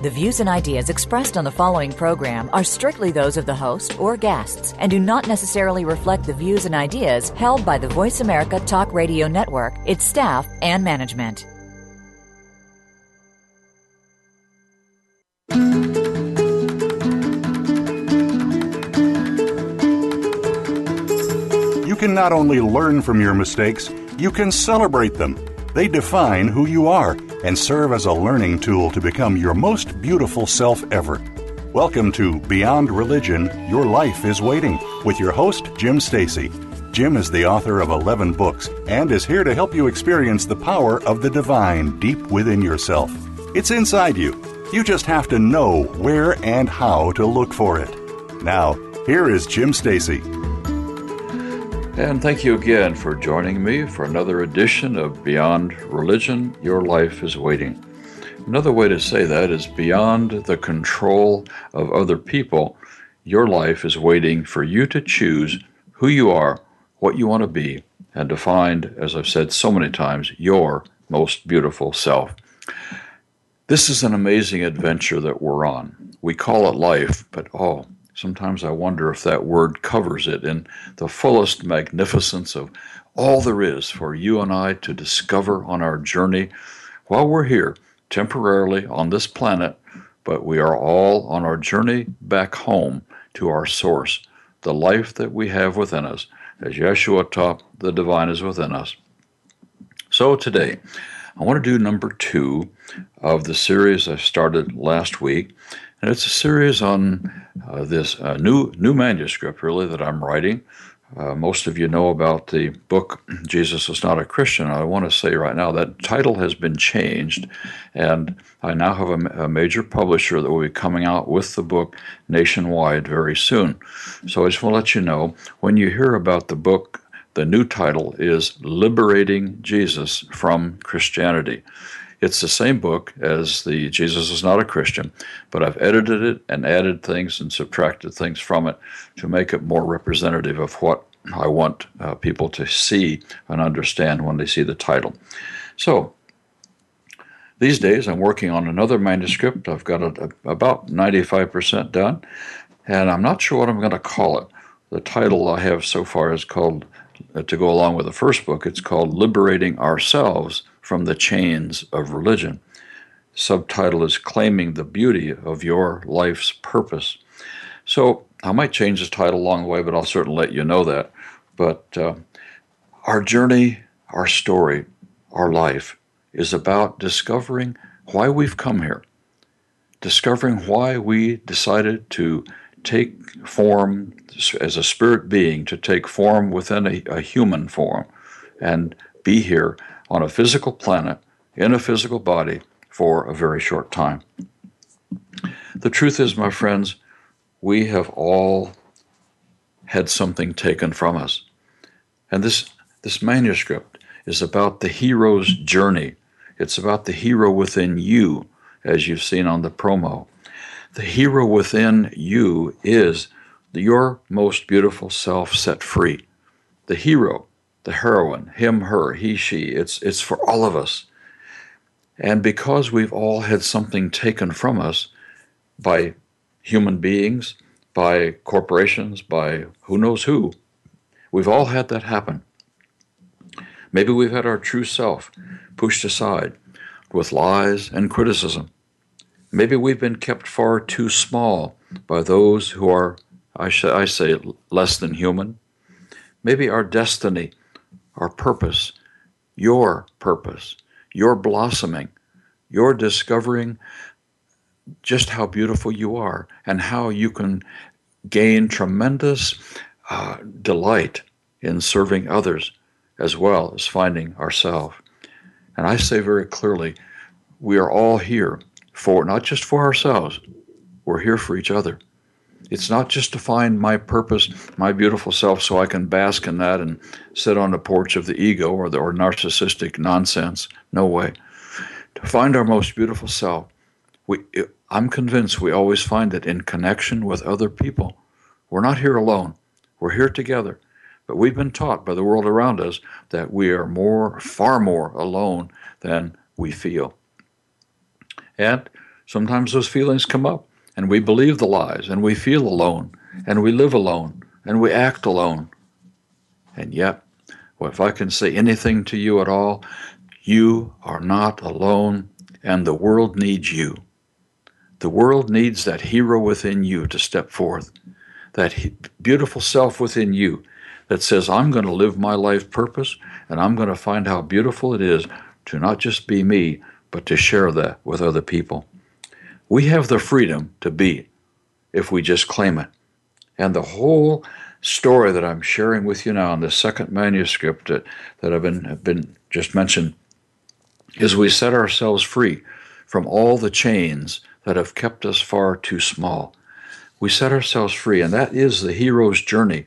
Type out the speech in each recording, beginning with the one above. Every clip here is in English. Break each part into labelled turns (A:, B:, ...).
A: The views and ideas expressed on the following program are strictly those of the host or guests and do not necessarily reflect the views and ideas held by the Voice America Talk Radio Network, its staff, and management.
B: You can not only learn from your mistakes, you can celebrate them. They define who you are and serve as a learning tool to become your most beautiful self ever. Welcome to Beyond Religion Your Life is Waiting with your host, Jim Stacy. Jim is the author of 11 books and is here to help you experience the power of the divine deep within yourself. It's inside you. You just have to know where and how to look for it. Now, here is Jim Stacy.
C: And thank you again for joining me for another edition of Beyond Religion Your Life is Waiting. Another way to say that is beyond the control of other people, your life is waiting for you to choose who you are, what you want to be, and to find, as I've said so many times, your most beautiful self. This is an amazing adventure that we're on. We call it life, but oh, Sometimes I wonder if that word covers it in the fullest magnificence of all there is for you and I to discover on our journey while we're here temporarily on this planet, but we are all on our journey back home to our source, the life that we have within us. As Yeshua taught, the divine is within us. So today, I want to do number two of the series I started last week and it's a series on uh, this uh, new new manuscript, really, that I'm writing. Uh, most of you know about the book Jesus is Not a Christian. I want to say right now that title has been changed, and I now have a, a, major publisher that will be coming out with the book nationwide very soon. So I just want to let you know when you hear about the book, the new title is Liberating Jesus from Christianity. It's the same book as the Jesus is not a Christian, but I've edited it and added things and subtracted things from it to make it more representative of what I want uh, people to see and understand when they see the title. So, these days I'm working on another manuscript. I've got it about 95% done, and I'm not sure what I'm going to call it. The title I have so far is called, uh, to go along with the first book, it's called Liberating Ourselves from the chains of religion. Subtitle is Claiming the Beauty of Your Life's Purpose. So I might change the title along the way, but I'll certainly let you know that. But uh, our journey, our story, our life is about discovering why we've come here, discovering why we decided to take form as a spirit being, to take form within a, a human form, and be here on a physical planet in a physical body for a very short time. The truth is, my friends, we have all had something taken from us. And this, this manuscript is about the hero's journey. It's about the hero within you, as you've seen on the promo. The hero within you is your most beautiful self set free. The hero the heroine, him, her, he, she. It's, it's for all of us. And because we've all had something taken from us by human beings, by corporations, by who knows who, we've all had that happen. Maybe we've had our true self pushed aside with lies and criticism. Maybe we've been kept far too small by those who are, I, sh- I say, less than human. Maybe our destiny our purpose, your purpose, your blossoming, your discovering just how beautiful you are and how you can gain tremendous uh, delight in serving others as well as finding ourselves. And I say very clearly, we are all here for not just for ourselves, we're here for each other. It's not just to find my purpose, my beautiful self, so I can bask in that and sit on the porch of the ego or the or narcissistic nonsense. No way. To find our most beautiful self, we, I'm convinced we always find it in connection with other people. We're not here alone. We're here together. But we've been taught by the world around us that we are more, far more alone than we feel. And sometimes those feelings come up, and we believe the lies, and we feel alone, and we live alone, and we act alone. And yet, well, if I can say anything to you at all, you are not alone, and the world needs you. The world needs that hero within you to step forth, that beautiful self within you that says, I'm going to live my life purpose and I'm going to find how beautiful it is to not just be me, but to share that with other people. We have the freedom to be if we just claim it. And the whole story that I'm sharing with you now in the second manuscript that, that I've been, have been just mentioned is we set ourselves free from all the chains that have kept us far too small. We set ourselves free, and that is the hero's journey.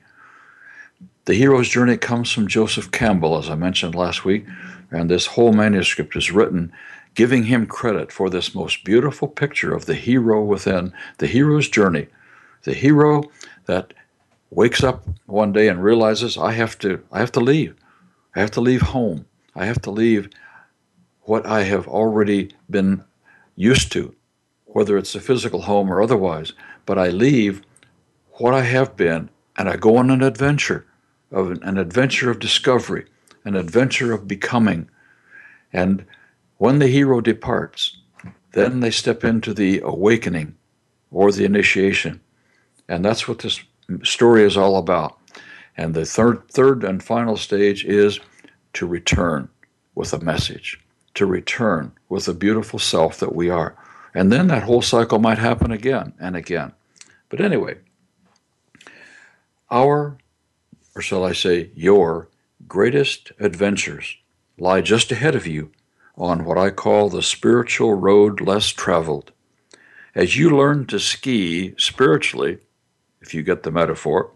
C: The hero's journey comes from Joseph Campbell, as I mentioned last week, and this whole manuscript is written giving him credit for this most beautiful picture of the hero within, the hero's journey. The hero that wakes up one day and realizes I have to I have to leave. I have to leave home. I have to leave what I have already been used to, whether it's a physical home or otherwise, but I leave what I have been and I go on an adventure of an adventure of discovery, an adventure of becoming. And when the hero departs, then they step into the awakening or the initiation. And that's what this story is all about. And the third, third and final stage is to return with a message, to return with the beautiful self that we are. And then that whole cycle might happen again and again. But anyway, our, or shall I say, your greatest adventures lie just ahead of you on what I call the spiritual road less traveled. As you learn to ski spiritually, if you get the metaphor,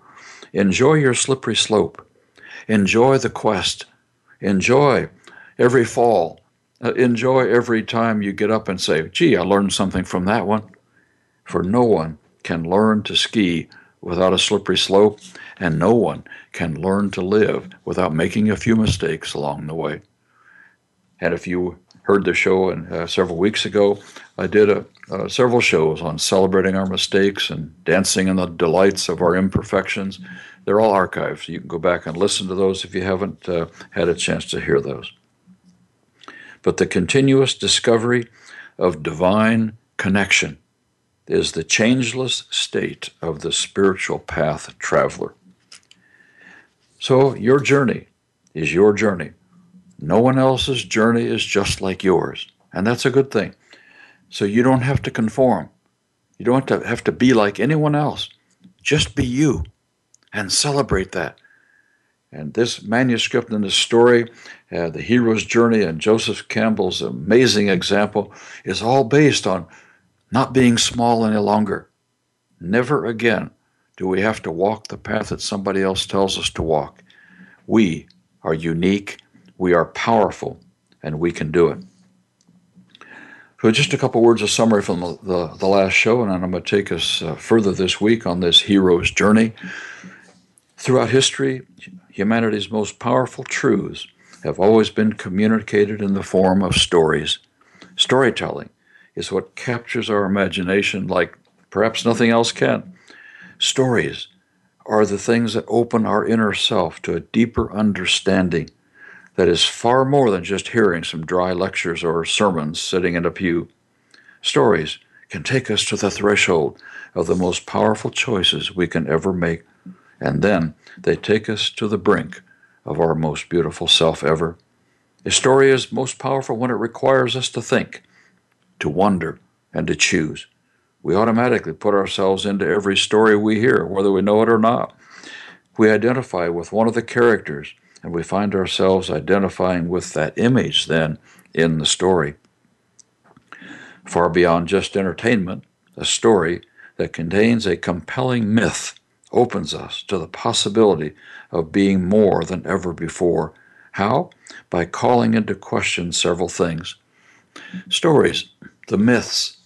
C: enjoy your slippery slope, enjoy the quest, enjoy every fall, uh, enjoy every time you get up and say, gee, I learned something from that one. For no one can learn to ski without a slippery slope, and no one can learn to live without making a few mistakes along the way. And if you heard the show and, uh, several weeks ago, I did a, uh, several shows on celebrating our mistakes and dancing in the delights of our imperfections. They're all archived. You can go back and listen to those if you haven't uh, had a chance to hear those but the continuous discovery of divine connection is the changeless state of the spiritual path traveler. So, your journey is your journey. No one else's journey is just like yours, and that's a good thing. So, you don't have to conform. You don't have to, have to be like anyone else. Just be you and celebrate that. And this manuscript and this story, uh, The Hero's Journey and Joseph Campbell's amazing example, is all based on not being small any longer. Never again do we have to walk the path that somebody else tells us to walk. We are unique, we are powerful, and we can do it. So, just a couple words of summary from the, the, the last show, and I'm going to take us uh, further this week on this hero's journey. Throughout history, humanity's most powerful truths have always been communicated in the form of stories. Storytelling is what captures our imagination like perhaps nothing else can. Stories are the things that open our inner self to a deeper understanding that is far more than just hearing some dry lectures or sermons sitting in a pew. Stories can take us to the threshold of the most powerful choices we can ever make and then they take us to the brink of our most beautiful self ever. A story is most powerful when it requires us to think, to wonder, and to choose. We automatically put ourselves into every story we hear, whether we know it or not. We identify with one of the characters, and we find ourselves identifying with that image then in the story. Far beyond just entertainment, a story that contains a compelling myth opens us to the possibility of being more than ever before. How? By calling into question several things. Stories, the myths.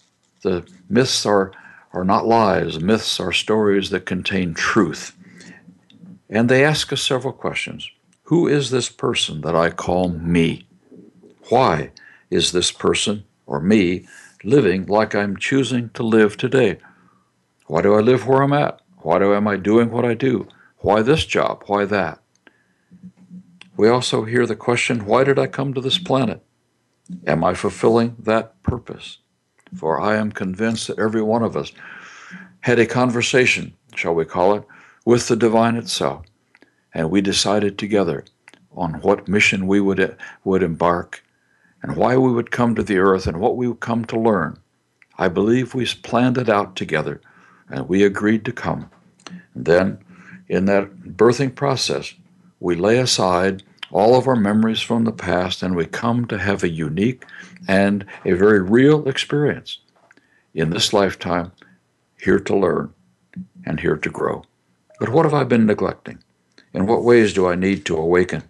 C: The myths are, are not lies, myths are stories that contain truth. And they ask us several questions. Who is this person that I call me? Why is this person or me living like I'm choosing to live today? Why do I live where I'm at? Why do am I doing what I do? Why this job? Why that? We also hear the question, why did I come to this planet? Am I fulfilling that purpose? For I am convinced that every one of us had a conversation, shall we call it, with the divine itself, and we decided together on what mission we would, would embark and why we would come to the earth and what we would come to learn. I believe we planned it out together and we agreed to come. And then, in that birthing process, we lay aside all of our memories from the past and we come to have a unique and a very real experience in this lifetime, here to learn and here to grow. But what have I been neglecting? In what ways do I need to awaken?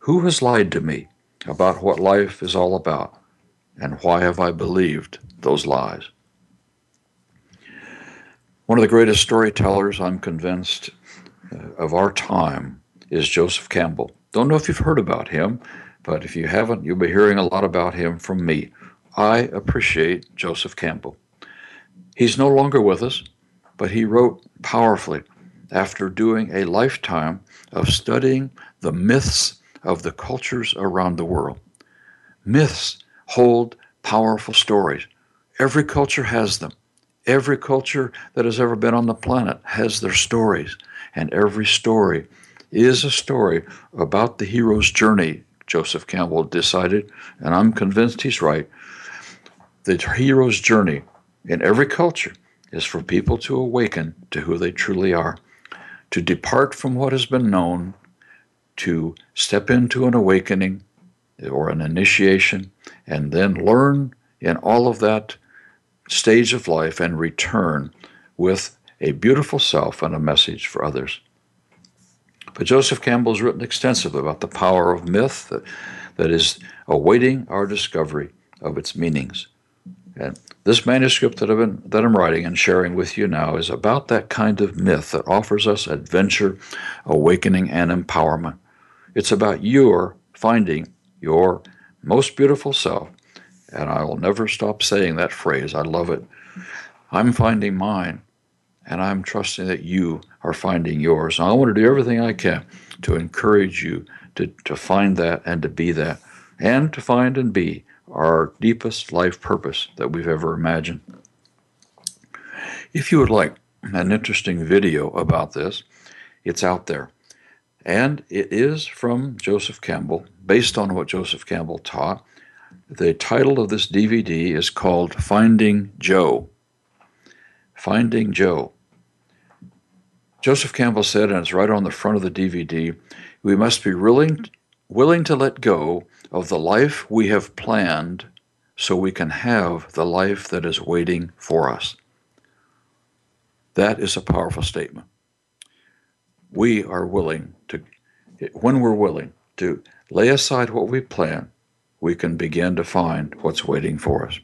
C: Who has lied to me? about what life is all about and why have I believed those lies. One of the greatest storytellers, I'm convinced, uh, of our time is Joseph Campbell. Don't know if you've heard about him, but if you haven't, you'll be hearing a lot about him from me. I appreciate Joseph Campbell. He's no longer with us, but he wrote powerfully after doing a lifetime of studying the myths of the cultures around the world. Myths hold powerful stories. Every culture has them. Every culture that has ever been on the planet has their stories, and every story is a story about the hero's journey, Joseph Campbell decided, and I'm convinced he's right. The hero's journey in every culture is for people to awaken to who they truly are, to depart from what has been known to step into an awakening or an initiation and then learn in all of that stage of life and return with a beautiful self and a message for others. But Joseph Campbell has written extensively about the power of myth that, that is awaiting our discovery of its meanings. And this manuscript that, I've been, that I'm writing and sharing with you now is about that kind of myth that offers us adventure, awakening, and empowerment. It's about your finding your most beautiful self. And I will never stop saying that phrase. I love it. I'm finding mine, and I'm trusting that you are finding yours. I want to do everything I can to encourage you to, to find that and to be that, and to find and be our deepest life purpose that we've ever imagined. If you would like an interesting video about this, it's out there. And it is from Joseph Campbell, based on what Joseph Campbell taught. The title of this DVD is called Finding Joe. Finding Joe. Joseph Campbell said, and it's right on the front of the DVD, we must be willing, willing to let go of the life we have planned so we can have the life that is waiting for us. That is a powerful statement we are willing to, when we're willing to lay aside what we plan, we can begin to find what's waiting for us.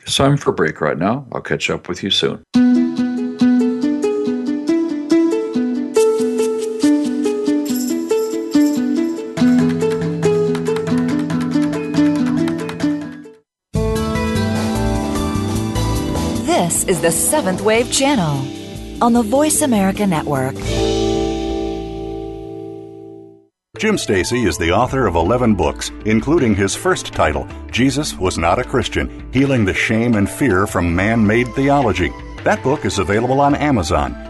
C: It's time for a break right now. I'll catch up with you soon.
A: Is the Seventh Wave Channel on the Voice America Network.
B: Jim Stacy is the author of 11 books, including his first title, Jesus Was Not a Christian Healing the Shame and Fear from Man Made Theology. That book is available on Amazon.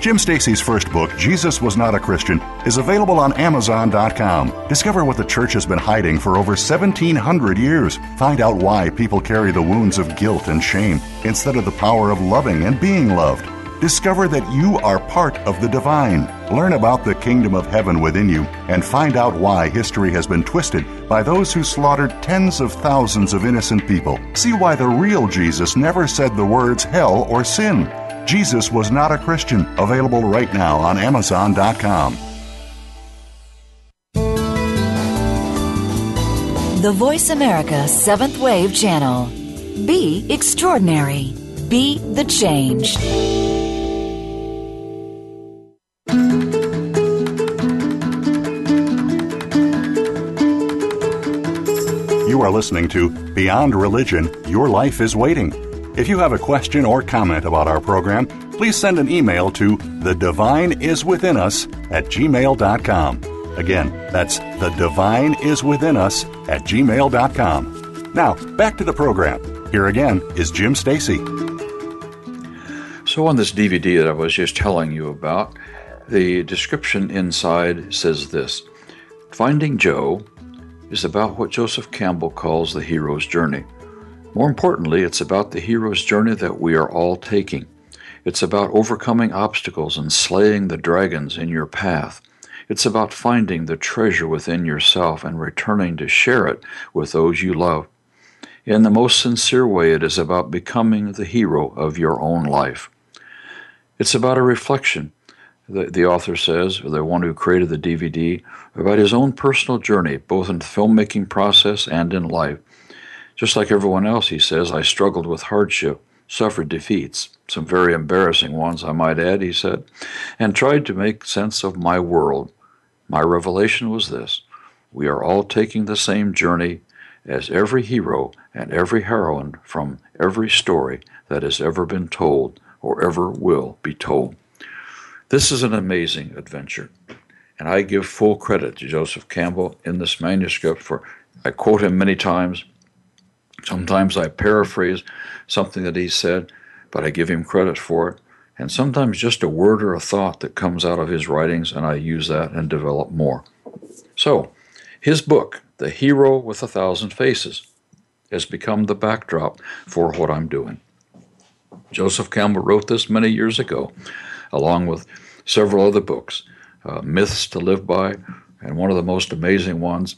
B: Jim Stacy's first book, Jesus Was Not a Christian, is available on Amazon.com. Discover what the church has been hiding for over 1,700 years. Find out why people carry the wounds of guilt and shame instead of the power of loving and being loved. Discover that you are part of the divine. Learn about the kingdom of heaven within you and find out why history has been twisted by those who slaughtered tens of thousands of innocent people. See why the real Jesus never said the words hell or sin. Jesus was not a Christian. Available right now on Amazon.com.
A: The Voice America Seventh Wave Channel. Be extraordinary. Be the change.
B: You are listening to Beyond Religion Your Life is Waiting. If you have a question or comment about our program, please send an email to the divine is within us at gmail.com. Again, that's the divine is within us at gmail.com. Now, back to the program. Here again is Jim Stacy.
C: So, on this DVD that I was just telling you about, the description inside says this Finding Joe is about what Joseph Campbell calls the hero's journey. More importantly, it's about the hero's journey that we are all taking. It's about overcoming obstacles and slaying the dragons in your path. It's about finding the treasure within yourself and returning to share it with those you love. In the most sincere way, it is about becoming the hero of your own life. It's about a reflection the, the author says, the one who created the DVD, about his own personal journey, both in the filmmaking process and in life. Just like everyone else, he says, I struggled with hardship, suffered defeats, some very embarrassing ones, I might add, he said, and tried to make sense of my world. My revelation was this we are all taking the same journey as every hero and every heroine from every story that has ever been told or ever will be told. This is an amazing adventure, and I give full credit to Joseph Campbell in this manuscript for I quote him many times. Sometimes I paraphrase something that he said, but I give him credit for it. And sometimes just a word or a thought that comes out of his writings, and I use that and develop more. So, his book, The Hero with a Thousand Faces, has become the backdrop for what I'm doing. Joseph Campbell wrote this many years ago along with several other books, uh, Myths to Live By, and one of the most amazing ones.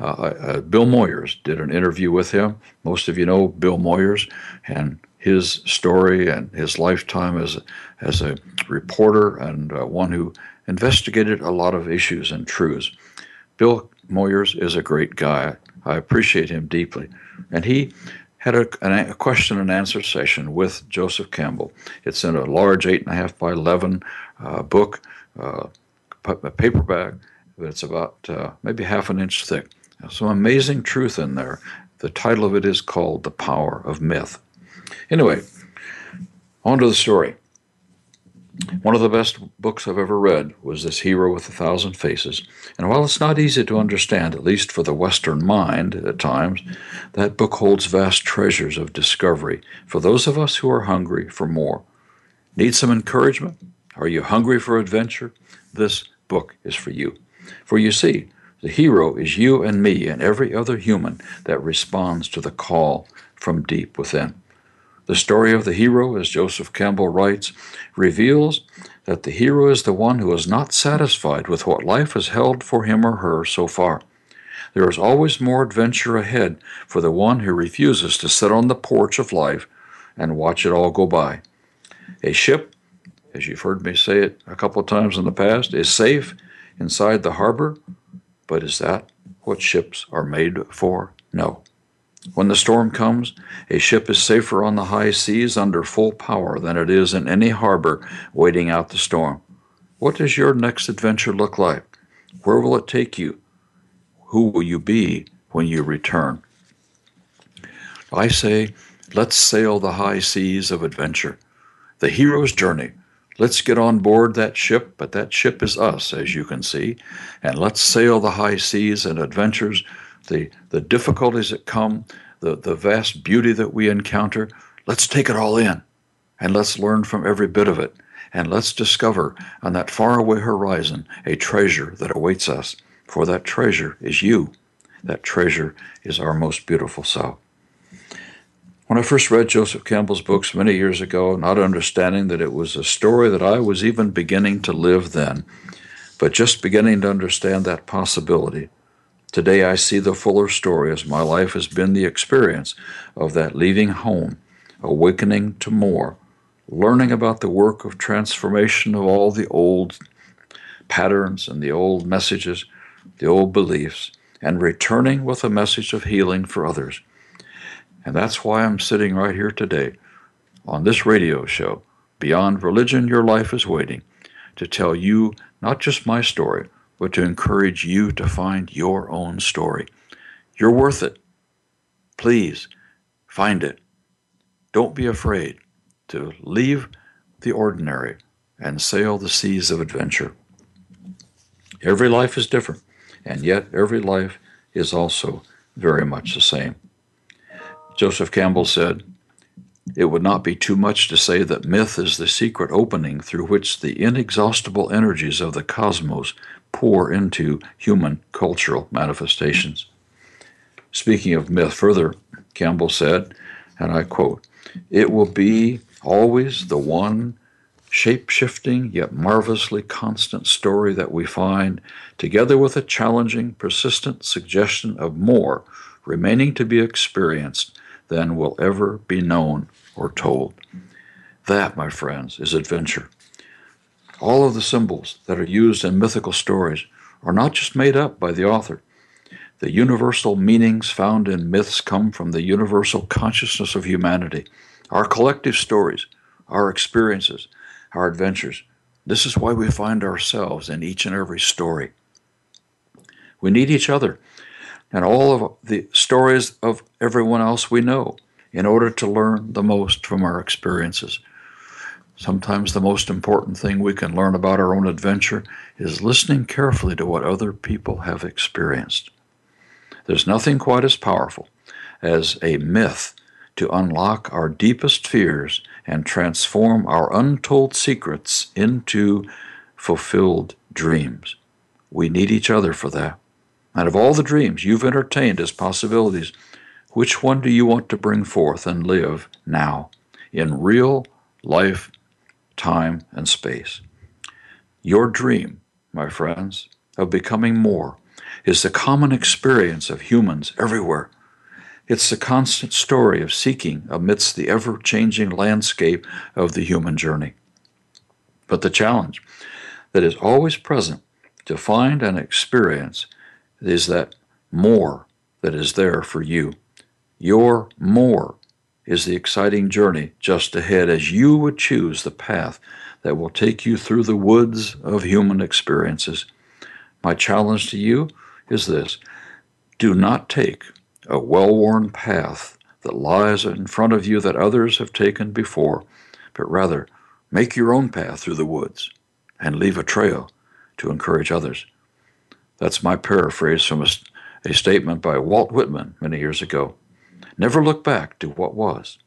C: Uh, uh, Bill Moyers did an interview with him. Most of you know Bill Moyers and his story and his lifetime as a, as a reporter and uh, one who investigated a lot of issues and truths. Bill Moyers is a great guy. I appreciate him deeply. And he had a, a, question and answer session with Joseph Campbell. It's in a large 8.5 by 11 uh, book, uh, paperback, it's about uh, maybe half an inch thick. Some amazing truth in there. The title of it is called The Power of Myth. Anyway, on to the story. One of the best books I've ever read was this Hero with a Thousand Faces. And while it's not easy to understand, at least for the Western mind at times, that book holds vast treasures of discovery for those of us who are hungry for more. Need some encouragement? Are you hungry for adventure? This book is for you. For you see, the hero is you and me and every other human that responds to the call from deep within. The story of the hero, as Joseph Campbell writes, reveals that the hero is the one who is not satisfied with what life has held for him or her so far. There is always more adventure ahead for the one who refuses to sit on the porch of life and watch it all go by. A ship, as you've heard me say it a couple of times in the past, is safe inside the harbor, but is that what ships are made for? No. When the storm comes, a ship is safer on the high seas under full power than it is in any harbor waiting out the storm. What does your next adventure look like? Where will it take you? Who will you be when you return? I say, let's sail the high seas of adventure. The hero's journey. Let's get on board that ship, but that ship is us, as you can see, and let's sail the high seas and adventures the, the difficulties that come, the, the vast beauty that we encounter. Let's take it all in and let's learn from every bit of it. And let's discover on that faraway horizon a treasure that awaits us. For that treasure is you. That treasure is our most beautiful self. When I first read Joseph Campbell's books many years ago, not understanding that it was a story that I was even beginning to live then, but just beginning to understand that possibility, today I see the fuller story as my life has been the experience of that leaving home, awakening to more, learning about the work of transformation of all the old patterns and the old messages, the old beliefs, and returning with a message of healing for others. And that's why I'm sitting right here today on this radio show, Beyond Religion, Your Life is Waiting, to tell you not just my story, but to encourage you to find your own story. You're worth it. Please find it. Don't be afraid to leave the ordinary and sail the seas of adventure. Every life is different, and yet every life is also very much the same. Joseph Campbell said, It would not be too much to say that myth is the secret opening through which the inexhaustible energies of the cosmos pour into human cultural manifestations. Speaking of myth further, Campbell said, and I quote, It will be always the one shape shifting yet marvelously constant story that we find, together with a challenging, persistent suggestion of more remaining to be experienced than will ever be known or told. That, my friends, is adventure. All of the symbols that are used in mythical stories are not just made up by the author. The universal meanings found in myths come from the universal consciousness of humanity our collective stories, our experiences, our adventures. This is why we find ourselves in each and every story. We need each other and all of the stories of everyone else we know in order to learn the most from our experiences. Sometimes the most important thing we can learn about our own adventure is listening carefully to what other people have experienced. There's nothing quite as powerful as a myth to unlock our deepest fears and transform our untold secrets into fulfilled dreams. We need each other for that. And of all the dreams you've entertained as possibilities, which one do you want to bring forth and live now in real life, time, and space? Your dream, my friends, of becoming more is the common experience of humans everywhere it's the constant story of seeking amidst the ever changing landscape of the human journey. But the challenge that is always present to find and experience is that more that is there for you. Your more is the exciting journey just ahead as you would choose the path that will take you through the woods of human experiences. My challenge to you is this do not take a well worn path that lies in front of you that others have taken before, but rather make your own path through the woods and leave a trail to encourage others. That's my paraphrase from a, a statement by Walt Whitman many years ago. Never look back to what was,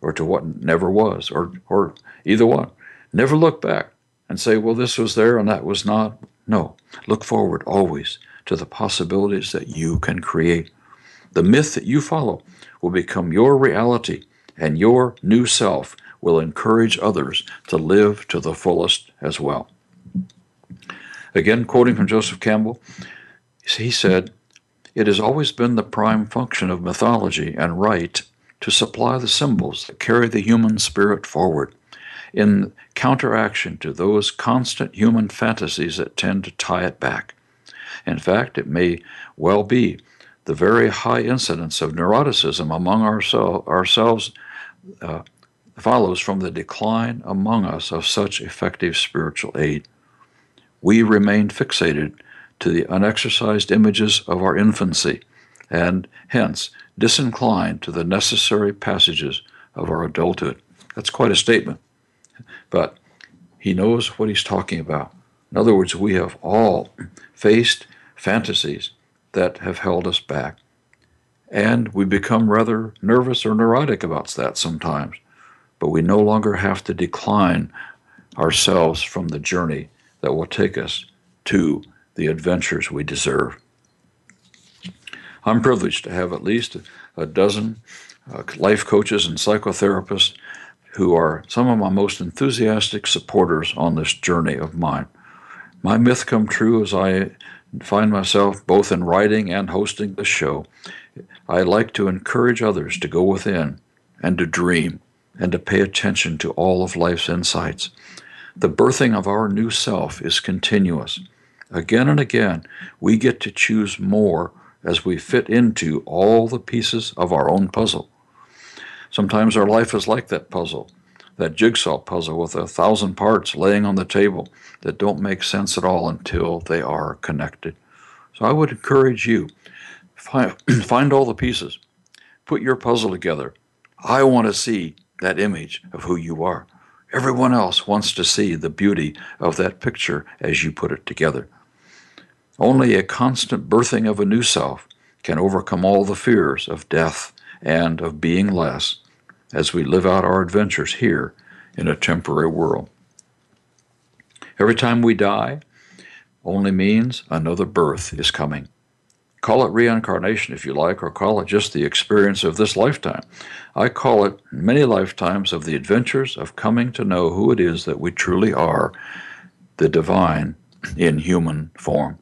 C: or to what never was, or, or either one. Never look back and say, well, this was there and that was not. No, look forward always to the possibilities that you can create. The myth that you follow will become your reality, and your new self will encourage others to live to the fullest as well. Again, quoting from Joseph Campbell, he said, It has always been the prime function of mythology and rite to supply the symbols that carry the human spirit forward, in counteraction to those constant human fantasies that tend to tie it back. In fact, it may well be the very high incidence of neuroticism among oursel- ourselves uh, follows from the decline among us of such effective spiritual aid. We remain fixated to the unexercised images of our infancy, and hence disinclined to the necessary passages of our adulthood. That's quite a statement, but he knows what he's talking about. In other words, we have all faced fantasies that have held us back. And we become rather nervous or neurotic about that sometimes. but we no longer have to decline ourselves from the journey that will take us to the adventures we deserve. I'm privileged to have at least a dozen uh, life coaches and psychotherapists who are some of my most enthusiastic supporters on this journey of mine. My myth come true as I find myself both in writing and hosting this show. I like to encourage others to go within and to dream and to pay attention to all of life's insights. The birthing of our new self is continuous. Again and again, we get to choose more as we fit into all the pieces of our own puzzle. Sometimes our life is like that puzzle, that jigsaw puzzle with a thousand parts laying on the table that don't make sense at all until they are connected. So I would encourage you find, find all the pieces, put your puzzle together. I want to see that image of who you are. Everyone else wants to see the beauty of that picture as you put it together. Only a constant birthing of a new self can overcome all the fears of death and of being less as we live out our adventures here in a temporary world. Every time we die only means another birth is coming. Call it reincarnation if you like, or call it just the experience of this lifetime. I call it many lifetimes of the adventures of coming to know who it is that we truly are, the divine in human form.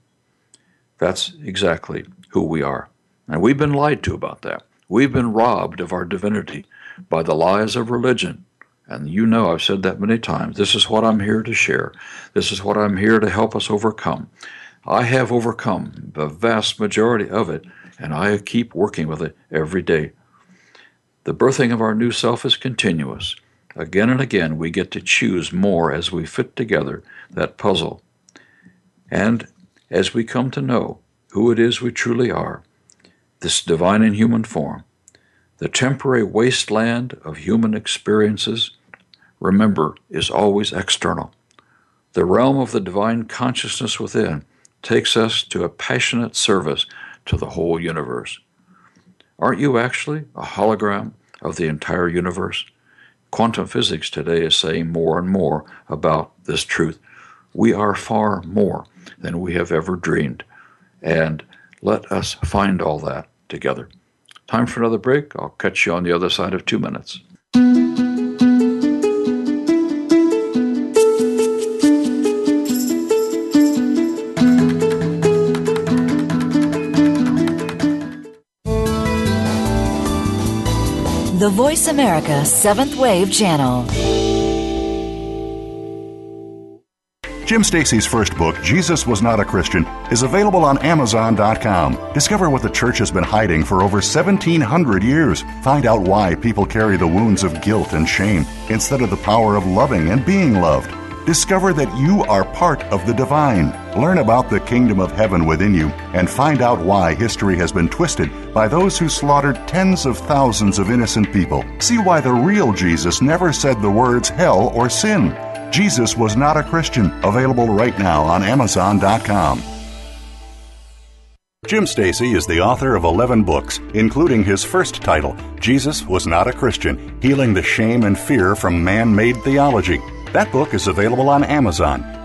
C: That's exactly who we are. And we've been lied to about that. We've been robbed of our divinity by the lies of religion. And you know, I've said that many times. This is what I'm here to share. This is what I'm here to help us overcome. I have overcome the vast majority of it, and I keep working with it every day. The birthing of our new self is continuous. Again and again, we get to choose more as we fit together that puzzle. And as we come to know who it is we truly are, this divine and human form, the temporary wasteland of human experiences, remember, is always external. The realm of the divine consciousness within takes us to a passionate service to the whole universe. Aren't you actually a hologram of the entire universe? Quantum physics today is saying more and more about this truth. We are far more than we have ever dreamed. And let us find all that together. Time for another break. I'll catch you on the other side of two minutes.
A: The Voice America Seventh Wave Channel.
B: Jim Stacy's first book, Jesus Was Not a Christian, is available on Amazon.com. Discover what the church has been hiding for over 1,700 years. Find out why people carry the wounds of guilt and shame instead of the power of loving and being loved. Discover that you are part of the divine. Learn about the kingdom of heaven within you and find out why history has been twisted by those who slaughtered tens of thousands of innocent people. See why the real Jesus never said the words hell or sin. Jesus was not a Christian. Available right now on Amazon.com. Jim Stacy is the author of 11 books, including his first title, Jesus Was Not a Christian Healing the Shame and Fear from Man Made Theology. That book is available on Amazon.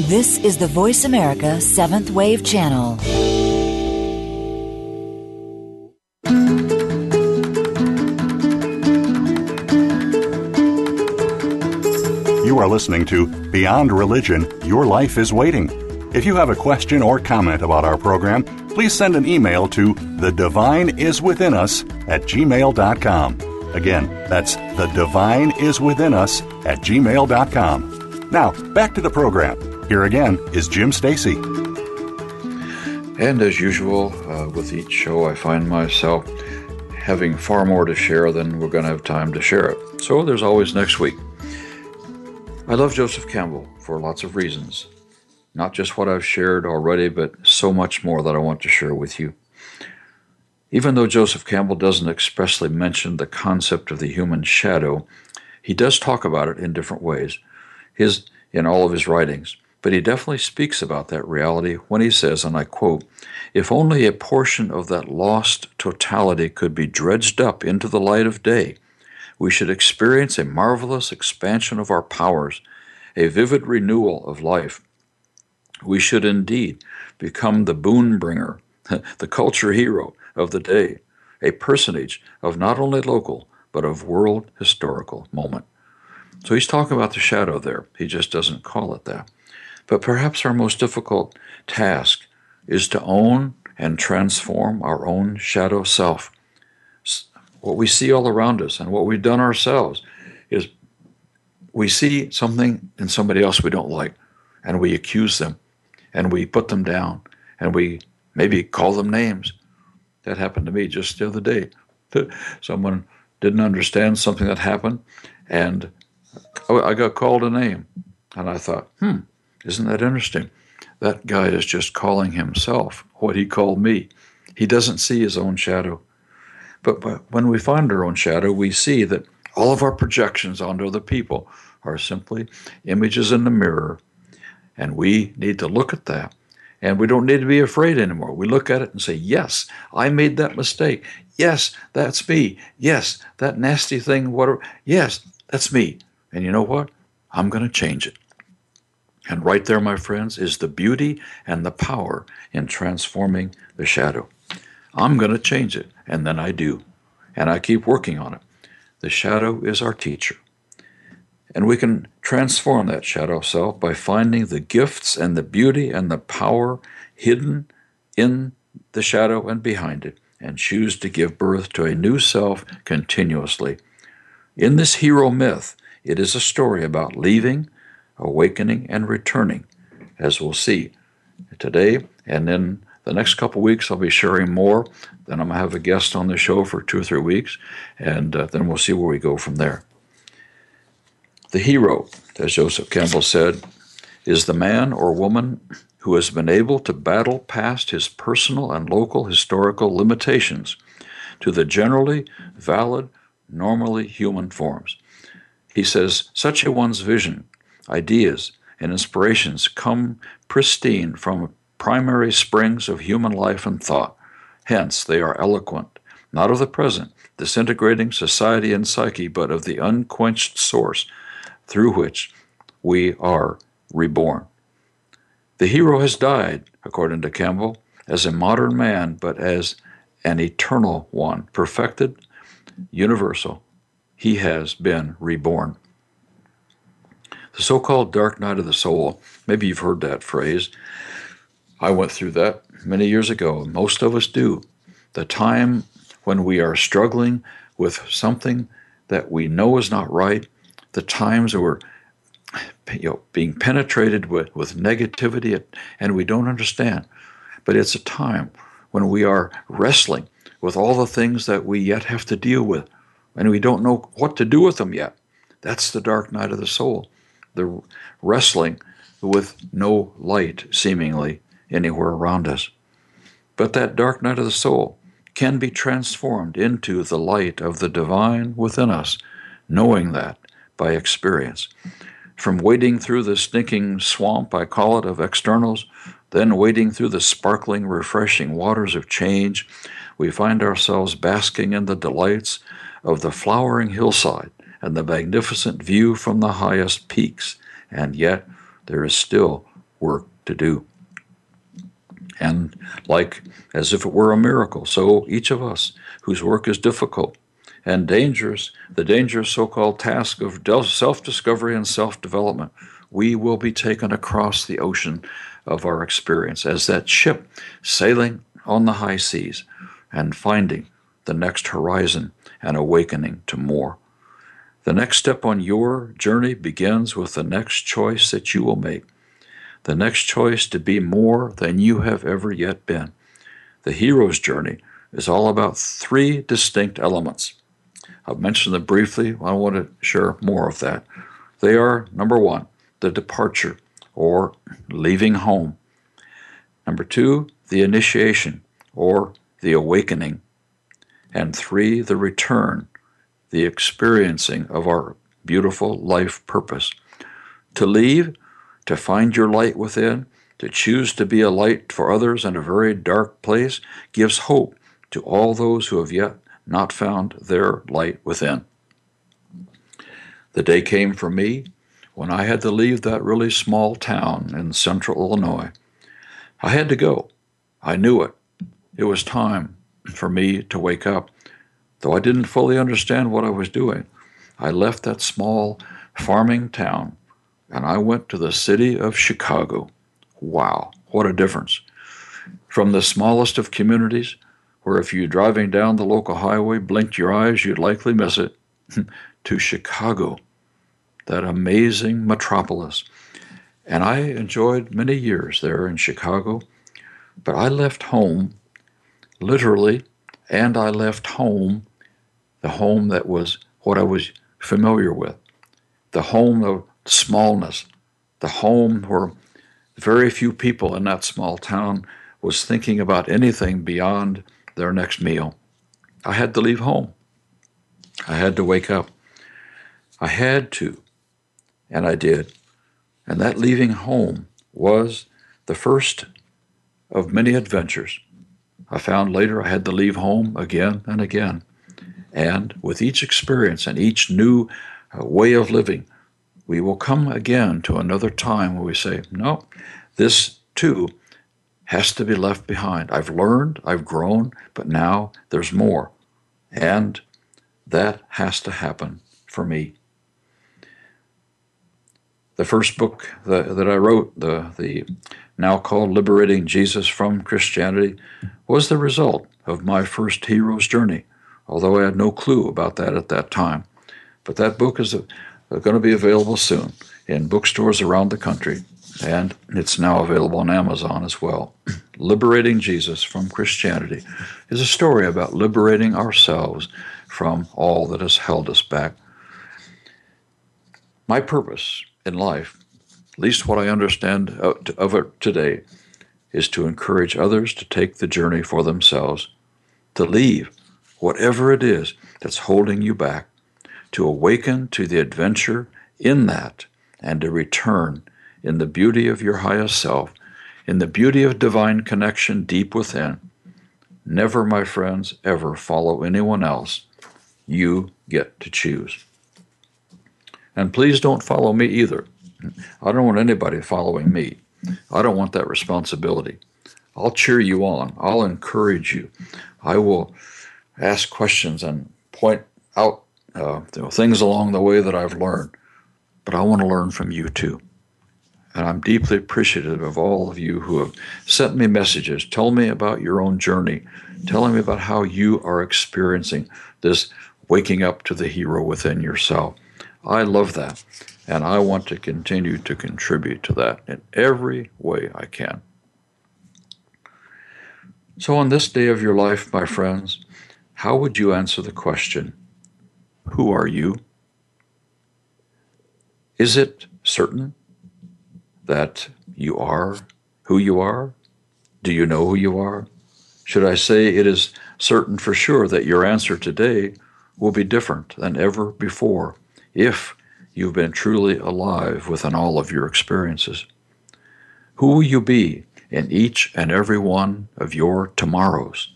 A: This is the Voice America Seventh Wave Channel.
B: You are listening to Beyond Religion Your Life is Waiting. If you have a question or comment about our program, please send an email to the divine is within us at gmail.com. Again, that's the divine is within us at gmail.com. Now, back to the program. Here again is Jim Stacy.
C: And as usual, uh, with each show, I find myself having far more to share than we're going to have time to share it. So there's always next week. I love Joseph Campbell for lots of reasons. Not just what I've shared already, but so much more that I want to share with you. Even though Joseph Campbell doesn't expressly mention the concept of the human shadow, he does talk about it in different ways his, in all of his writings. But he definitely speaks about that reality when he says, and I quote, If only a portion of that lost totality could be dredged up into the light of day, we should experience a marvelous expansion of our powers, a vivid renewal of life. We should indeed become the boon bringer, the culture hero, of the day, a personage of not only local, but of world historical moment. So he's talking about the shadow there. He just doesn't call it that. But perhaps our most difficult task is to own and transform our own shadow self. What we see all around us and what we've done ourselves is we see something in somebody else we don't like, and we accuse them, and we put them down, and we maybe call them names, that happened to me just the other day. Someone didn't understand something that happened, and I got called a name. And I thought, hmm, isn't that interesting? That guy is just calling himself what he called me. He doesn't see his own shadow. But, but when we find our own shadow, we see that all of our projections onto other people are simply images in the mirror. And we need to look at that and we don't need to be afraid anymore. We look at it and say, Yes, I made that mistake. Yes, that's me. Yes, that nasty thing, whatever. Yes, that's me. And you know what? I'm going to change it. And right there, my friends, is the beauty and the power in transforming the shadow. I'm going to change it, and then I do. And I keep working on it. The shadow is our teacher. And we can transform that shadow self by finding the gifts and the beauty and the power hidden in the shadow and behind it, and choose to give birth to a new self continuously. In this hero myth, it is a story about leaving, awakening, and returning, as we'll see today. And then the next couple weeks, I'll be sharing more. Then I'm going to have a guest on the show for two or three weeks, and uh, then we'll see where we go from there. The hero, as Joseph Campbell said, is the man or woman who has been able to battle past his personal and local historical limitations to the generally valid, normally human forms. He says, such a one's vision, ideas, and inspirations come pristine from primary springs of human life and thought. Hence, they are eloquent, not of the present, disintegrating society and psyche, but of the unquenched source through which we are reborn. The hero has died, according to Campbell, as a modern man, but as an eternal one, perfected, universal. He has been reborn. The so called dark night of the soul, maybe you've heard that phrase. I went through that many years ago. Most of us do. The time when we are struggling with something that we know is not right, the times where we're you know, being penetrated with, with negativity and we don't understand. But it's a time when we are wrestling with all the things that we yet have to deal with and we don't know what to do with them yet. That's the dark night of the soul, the wrestling with no light seemingly anywhere around us. But that dark night of the soul can be transformed into the light of the divine within us, knowing that by experience. From wading through the stinking swamp, I call it, of externals, then wading through the sparkling, refreshing waters of change, we find ourselves basking in the delights of the flowering hillside and the magnificent view from the highest peaks, and yet there is still work to do. And like as if it were a miracle, so each of us whose work is difficult and dangerous, the dangerous so called task of self discovery and self development, we will be taken across the ocean of our experience as that ship sailing on the high seas and finding the next horizon and awakening to more. The next step on your journey begins with the next choice that you will make. The next choice to be more than you have ever yet been. The hero's journey is all about three distinct elements I've mentioned them briefly. I want to share more of that. They are number one, the departure or leaving home. Number two, the initiation or the awakening. And three, the return, the experiencing of our beautiful life purpose. To leave, to find your light within, to choose to be a light for others in a very dark place, gives hope to all those who have yet not found their light within. The day came for me when I had to leave that really small town in central Illinois. I had to go. I knew it. It was time for me to wake up. Though I didn't fully understand what I was doing, I left that small farming town and I went to the city of Chicago. Wow, what a difference. From the smallest of communities, where if you're driving down the local highway blinked your eyes, you'd likely miss it, to Chicago, that amazing metropolis. And I enjoyed many years there in Chicago, but I left home, literally, and I left home, the home that was what I was familiar with, the home of smallness, the home where very few people in that small town was thinking about anything beyond their next meal. I had to leave home. I had to wake up. I had to, and I did. And that leaving home was the first of many adventures. I found later I had to leave home again and again. And with each experience and each new uh, way of living, we will come again to another time where we say, no, this too has to be left behind. I've learned, I've grown, but now there's more. And that has to happen for me. The first book that, that I wrote, the, the now called Liberating Jesus from Christianity, was the result of my first hero's journey, although I had no clue about that at that time. But that book is uh, a, going to be available soon in bookstores around the country, and it's now available on Amazon as well. Liberating Jesus from Christianity is a story about liberating ourselves from all that has held us back. My purpose in life, at least what I understand of it today, is to encourage others to take the journey for themselves, to leave whatever it is that's holding you back, to awaken to the adventure in that, and to return in the beauty of your highest self, in the beauty of divine connection deep within. Never, my friends, ever follow anyone else. You get to choose. And please don't follow me either. I don't want anybody following me. I don't want that responsibility. I'll cheer you on. I'll encourage you. I will ask questions and point out uh, you know, things along the way that I've learned. But I want to learn from you too. And I'm deeply appreciative of all of you who have sent me messages, told me about your own journey, telling me about how you are experiencing this waking up to the hero within yourself. I love that. And I want to continue to contribute to that in every way I can. So, on this day of your life, my friends, how would you answer the question, Who are you? Is it certain that you are who you are? Do you know who you are? Should I say it is certain for sure that your answer today will be different than ever before if you've been truly alive within all of your experiences? Who will you be in each and every one of your tomorrows?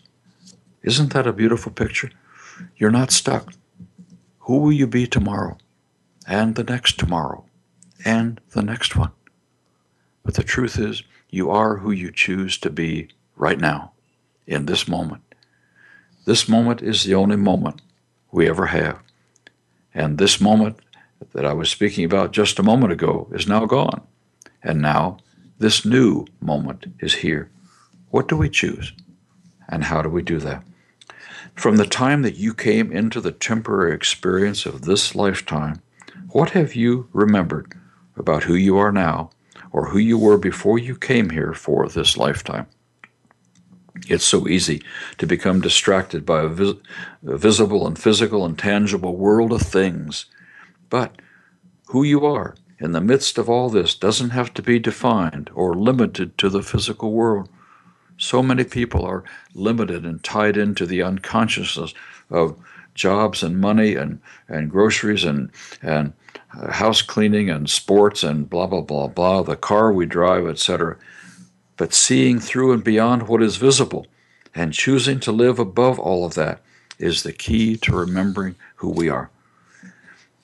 C: Isn't that a beautiful picture? You're not stuck. Who will you be tomorrow? And the next tomorrow? And the next one? But the truth is, you are who you choose to be right now, in this moment. This moment is the only moment we ever have. And this moment that I was speaking about just a moment ago is now gone. And now this new moment is here. What do we choose? And how do we do that? From the time that you came into the temporary experience of this lifetime, what have you remembered about who you are now or who you were before you came here for this lifetime. It's so easy to become distracted by a, vis- a, visible and physical and tangible world of things. But who you are in the midst of all this doesn't have to be defined or limited to the physical world. So many people are limited and tied into the unconsciousness of jobs and money and, and groceries and, and uh, house cleaning and sports and blah, blah, blah, blah, the car we drive, etc. But seeing through and beyond what is visible and choosing to live above all of that is the key to remembering who we are.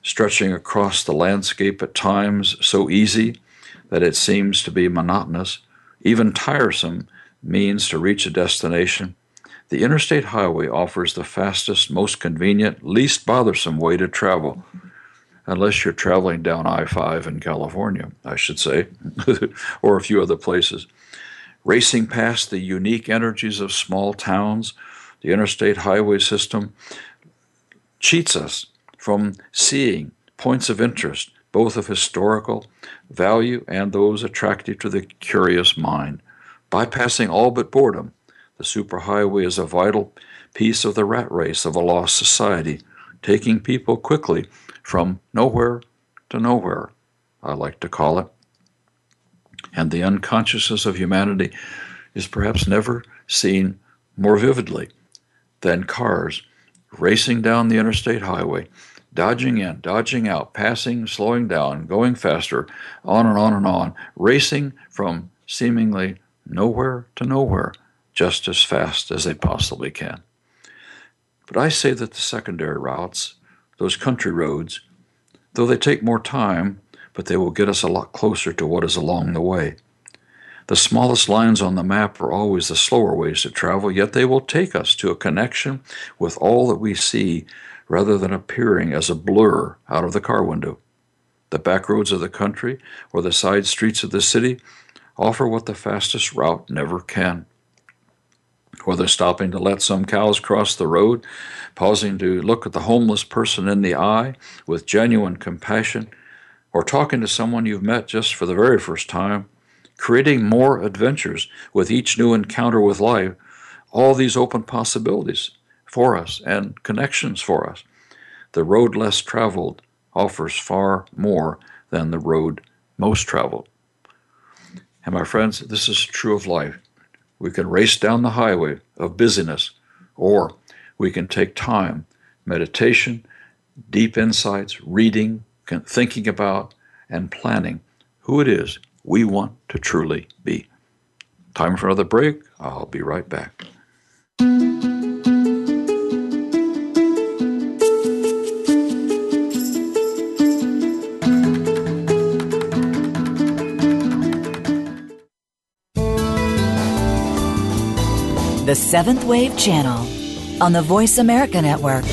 C: Stretching across the landscape at times so easy that it seems to be monotonous, even tiresome, means to reach a destination, the interstate highway offers the fastest, most convenient, least bothersome way to travel. Unless you're traveling down I 5 in California, I should say, or a few other places. Racing past the unique energies of small towns, the interstate highway system cheats us from seeing points of interest, both of historical value and those attractive to the curious mind bypassing all but boredom. The superhighway is a vital piece of the rat race of a lost society, taking people quickly from nowhere to nowhere, I like to call it. And the unconsciousness of humanity is perhaps never seen more vividly than cars racing down the interstate highway, dodging in, dodging out, passing, slowing down, going faster, on and on and on, racing from seemingly nowhere to nowhere just as fast as they possibly can. But I say that the secondary routes, those country roads, though they take more time, but they will get us a lot closer to what is along the way. The smallest lines on the map are always the slower ways to travel, yet they will take us to a connection with all that we see rather than appearing as a blur out of the car window. The back roads of the country or the side streets of the city offer what the fastest route never can. Whether stopping to let some cows cross the road, pausing to look at the homeless person in the eye with genuine compassion, or talking to someone you've met just for the very first time, creating more adventures with each new encounter with life, all these open possibilities for us and connections for us. The road less traveled offers far more than the road most traveled. And my friends, this is true of life. We can race down the highway of busyness, or we can take time, meditation, deep insights, reading, thinking about, and planning who it is we want to truly be. Time for another break. I'll be right back.
A: The Seventh Wave Channel on the Voice America Network.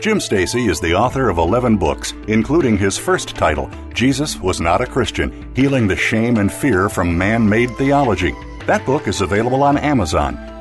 B: Jim Stacy is the author of 11 books, including his first title, Jesus Was Not a Christian Healing the Shame and Fear from Man Made Theology. That book is available on Amazon.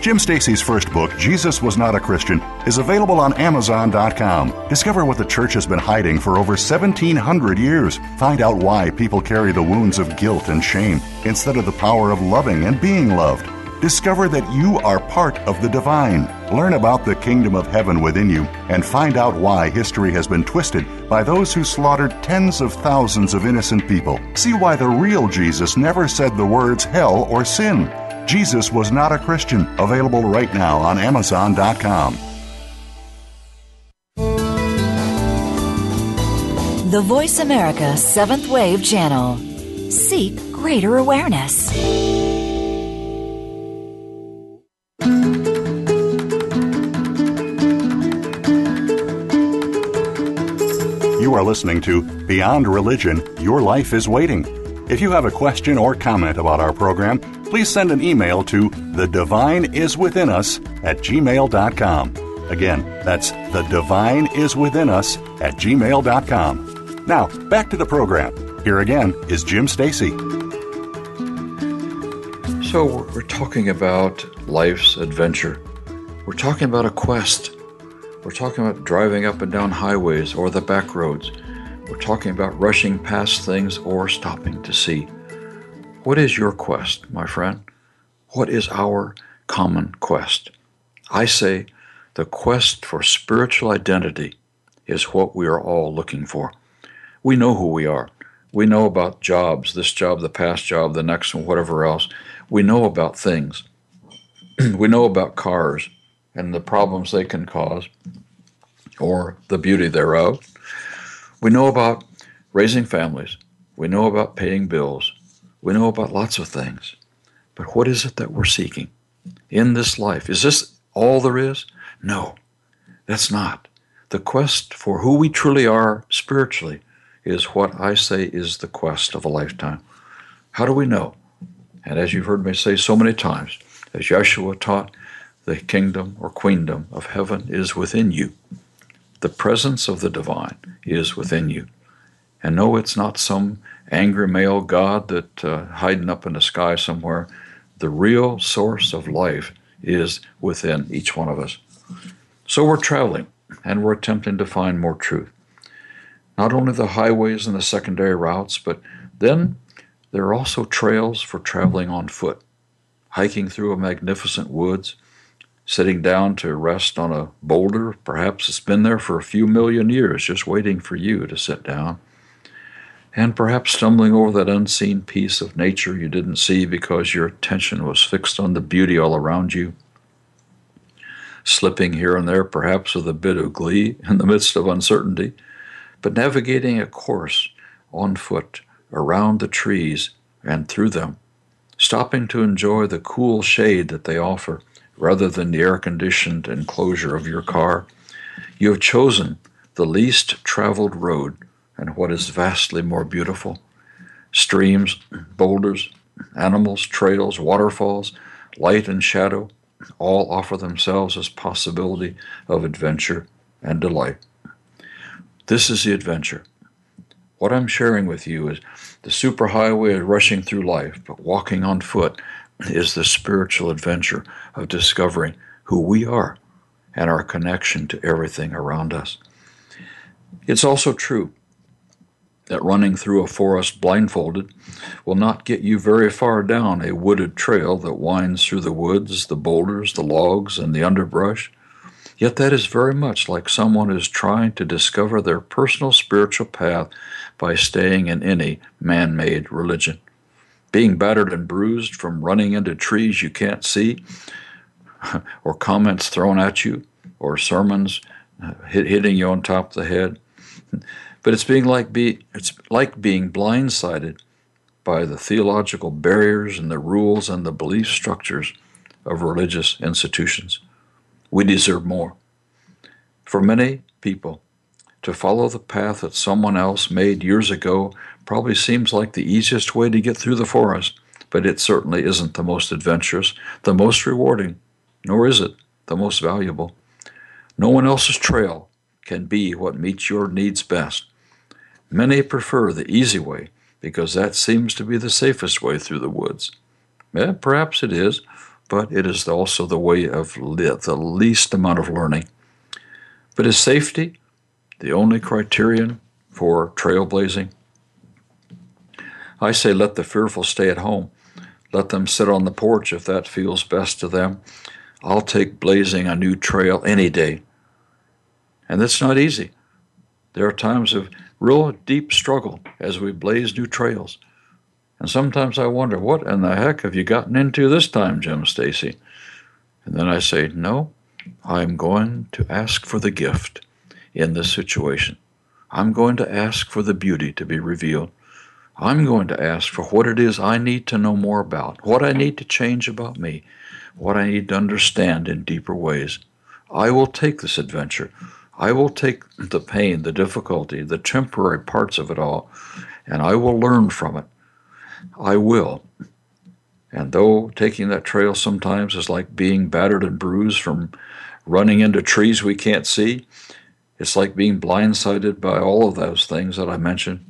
B: Jim Stacy's first book, Jesus Was Not a Christian, is available on Amazon.com. Discover what the church has been hiding for over 1,700 years. Find out why people carry the wounds of guilt and shame instead of the power of loving and being loved. Discover that you are part of the divine. Learn about the kingdom of heaven within you and find out why history has been twisted by those who slaughtered tens of thousands of innocent people. See why the real Jesus never said the words hell or sin. Jesus Was Not a Christian, available right now on Amazon.com.
A: The Voice America Seventh Wave Channel. Seek greater awareness.
B: You are listening to Beyond Religion Your Life is Waiting. If you have a question or comment about our program, please send an email to the divine is within us at gmail.com. Again, that's the divine is within us at gmail.com. Now, back to the program. Here again is Jim Stacy.
C: So, we're talking about life's adventure. We're talking about a quest. We're talking about driving up and down highways or the back roads. We're talking about rushing past things or stopping to see. What is your quest, my friend? What is our common quest? I say the quest for spiritual identity is what we are all looking for. We know who we are. We know about jobs, this job, the past job, the next one, whatever else. We know about things. we know about cars and the problems they can cause or the beauty thereof. We know about raising families. We know about paying bills. We know about lots of things. But what is it that we're seeking in this life? Is this all there is? No, that's not. The quest for who we truly are spiritually is what I say is the quest of a lifetime. How do we know? And as you've heard me say so many times, as Yeshua taught, the kingdom or queendom of heaven is within you. The presence of the divine is within you. And no, it's not some angry male god that uh, hiding up in the sky somewhere. The real source of life is within each one of us. So we're traveling and we're attempting to find more truth. Not only the highways and the secondary routes, but then there are also trails for traveling on foot, hiking through a magnificent woods, sitting down to rest on a boulder. Perhaps it's been there for a few million years, just waiting for you to sit down. And perhaps stumbling over that unseen piece of nature you didn't see because your attention was fixed on the beauty all around you. Slipping here and there, perhaps with a bit of glee in the midst of uncertainty, but navigating a course on foot around the trees and through them, stopping to enjoy the cool shade that they offer rather than the air conditioned enclosure of your car. You have chosen the least traveled road and what is vastly more beautiful. Streams, boulders, animals, trails, waterfalls, light and shadow all offer themselves as possibility of adventure and delight. This is the adventure. What I'm sharing with you is the superhighway is rushing through life, but walking on foot is the spiritual adventure of discovering who we are and our connection to everything around us. It's also true that running through a forest blindfolded will not get you very far down a wooded trail that winds through the woods, the boulders, the logs, and the underbrush. Yet that is very much like someone is trying to discover their personal spiritual path by staying in any man made religion being battered and bruised from running into trees you can't see, or comments thrown at you, or sermons uh, hitting you on top of the head. But it's being like be it's like being blindsided by the theological barriers and the rules and the belief structures of religious institutions. We deserve more. For many people, to follow the path that someone else made years ago probably seems like the easiest way to get through the forest, but it certainly isn't the most adventurous, the most rewarding, nor is it the most valuable. No one else's trail can be what meets your needs best. Many prefer the easy way because that seems to be the safest way through the woods. Yeah, perhaps it is, but it is also the way of the least amount of learning. But is safety the only criterion for trailblazing? I say let the fearful stay at home. Let them sit on the porch if that feels best to them. I'll take blazing a new trail any day. And that's not easy. There are times of real deep struggle as we blaze new trails. And sometimes I wonder, what in the heck have you gotten into this time, Jim Stacy? And then I say, no, I'm going to ask for the gift in this situation. I'm going to ask for the beauty to be revealed. I'm going to ask for what it is I need to know more about, what I need to change about me, what I need to understand in deeper ways. I will take this adventure. I will take the pain, the difficulty, the temporary parts of it all, and I will learn from it. I will. And though taking that trail sometimes is like being battered and bruised from running into trees we can't see, it's like being blindsided by all of those things that I mentioned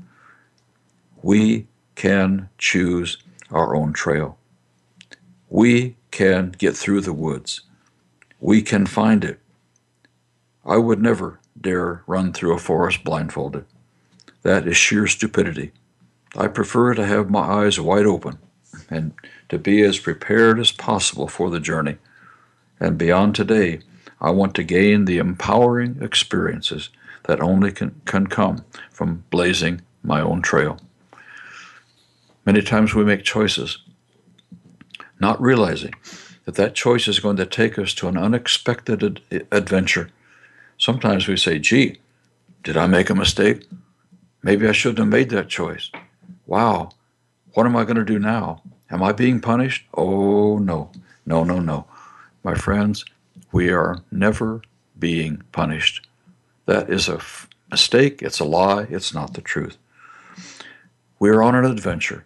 C: we can choose our own trail. We can get through the woods. We can find it. I would never dare run through a forest blindfolded. That is sheer stupidity. I prefer to have my eyes wide open and to be as prepared as possible for the journey. And beyond today, I want to gain the empowering experiences that only can, can come from blazing my own trail. Many times we make choices, not realizing that that choice is going to take us to an unexpected ad- adventure. Sometimes we say, gee, did I make a mistake? Maybe I shouldn't have made that choice. Wow, what am I going to do now? Am I being punished? Oh, no, no, no, no. My friends, we are never being punished. That is a f- mistake, it's a lie, it's not the truth. We're on an adventure.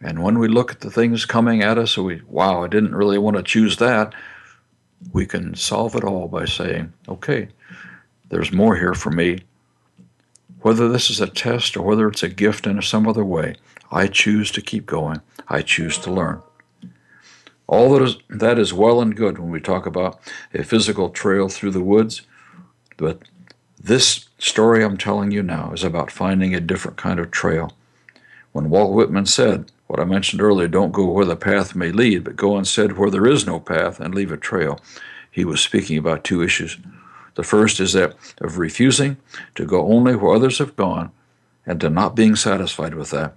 C: And when we look at the things coming at us, we, wow, I didn't really want to choose that, we can solve it all by saying, okay, there's more here for me. Whether this is a test or whether it's a gift in some other way, I choose to keep going. I choose to learn. All that is, that is well and good when we talk about a physical trail through the woods, but this story I'm telling you now is about finding a different kind of trail. When Walt Whitman said, what I mentioned earlier, don't go where the path may lead, but go instead where there is no path and leave a trail, he was speaking about two issues. The first is that of refusing to go only where others have gone and to not being satisfied with that.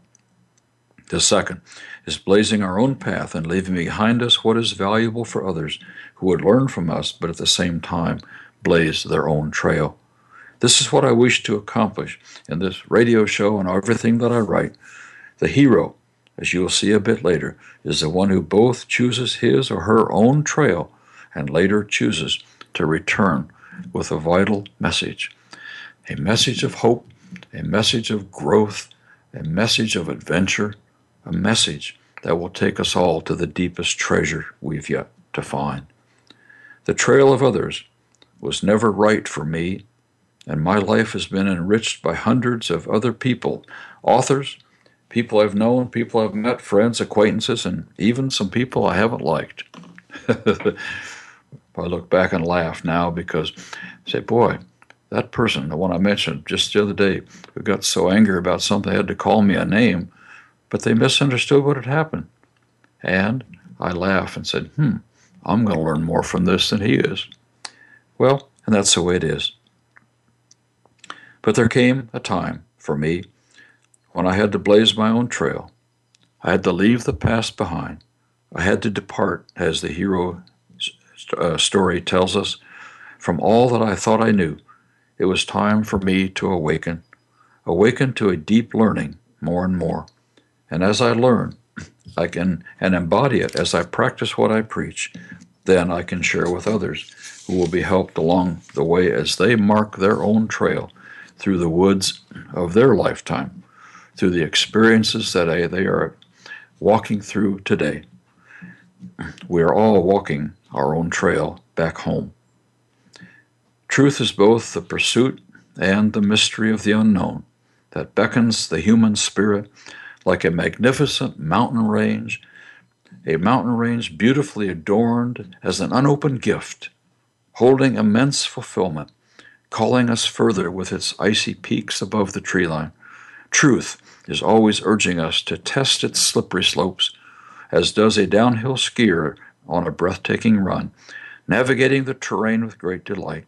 C: The second is blazing our own path and leaving behind us what is valuable for others who would learn from us, but at the same time blaze their own trail. This is what I wish to accomplish in this radio show and everything that I write. The hero, as you will see a bit later, is the one who both chooses his or her own trail and later chooses to return with a vital message a message of hope, a message of growth, a message of adventure, a message that will take us all to the deepest treasure we've yet to find. The trail of others was never right for me, and my life has been enriched by hundreds of other people, authors, people I've known, people I've met, friends, acquaintances, and even some people I haven't liked. I look back and laugh now because I say, boy, that person, the one I mentioned just the other day, who got so angry about something, they had to call me a name, but they misunderstood what had happened. And I laughed and said, hmm, I'm going to learn more from this than he is. Well, and that's the way it is. But there came a time for me when I had to blaze my own trail. I had to leave the past behind. I had to depart, as the hero uh, story tells us, from all that I thought I knew. It was time for me to awaken, awaken to a deep learning more and more. And as I learn, I can and embody it as I practice what I preach, then I can share with others who will be helped along the way as they mark their own trail through the woods of their lifetime, through the experiences that they are walking through today. We are all walking our own trail back home. Truth is both the pursuit and the mystery of the unknown that beckons the human spirit like a magnificent mountain range, a mountain range beautifully adorned as an unopened gift, holding immense fulfillment, calling us further with its icy peaks above the tree line. Truth is always urging us to test its slippery slopes, as does a downhill skier on a breathtaking run, navigating the terrain with great delight.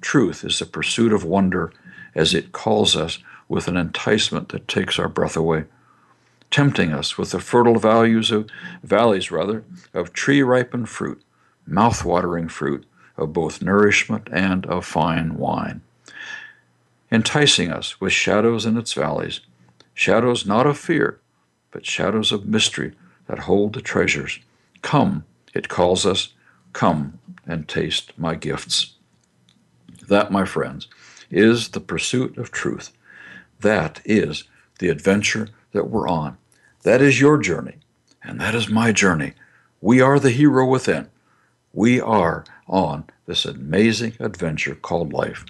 C: Truth is the pursuit of wonder as it calls us with an enticement that takes our breath away, tempting us with the fertile values of valleys rather of tree-ripened fruit, mouth-watering fruit of both nourishment and of fine wine, enticing us with shadows in its valleys, shadows not of fear, but shadows of mystery that hold the treasures. Come, it calls us, Come and taste my gifts. That, my friends, is the pursuit of truth. That is the adventure that we're on. That is your journey, and that is my journey. We are the hero within. We are on this amazing adventure called life.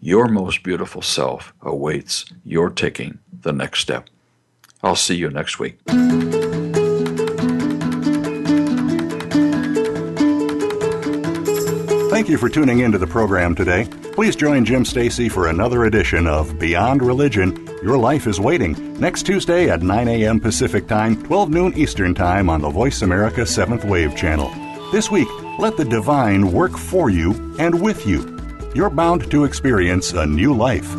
C: Your most beautiful self awaits your taking the next step. I'll see you next week.
B: Thank you for tuning into the program today. Please join Jim Stacy for another edition of Beyond Religion Your Life is Waiting next Tuesday at 9 a.m. Pacific Time, 12 noon Eastern Time on the Voice America 7th Wave channel. This week, let the divine work for you and with you. You're bound to experience a new life.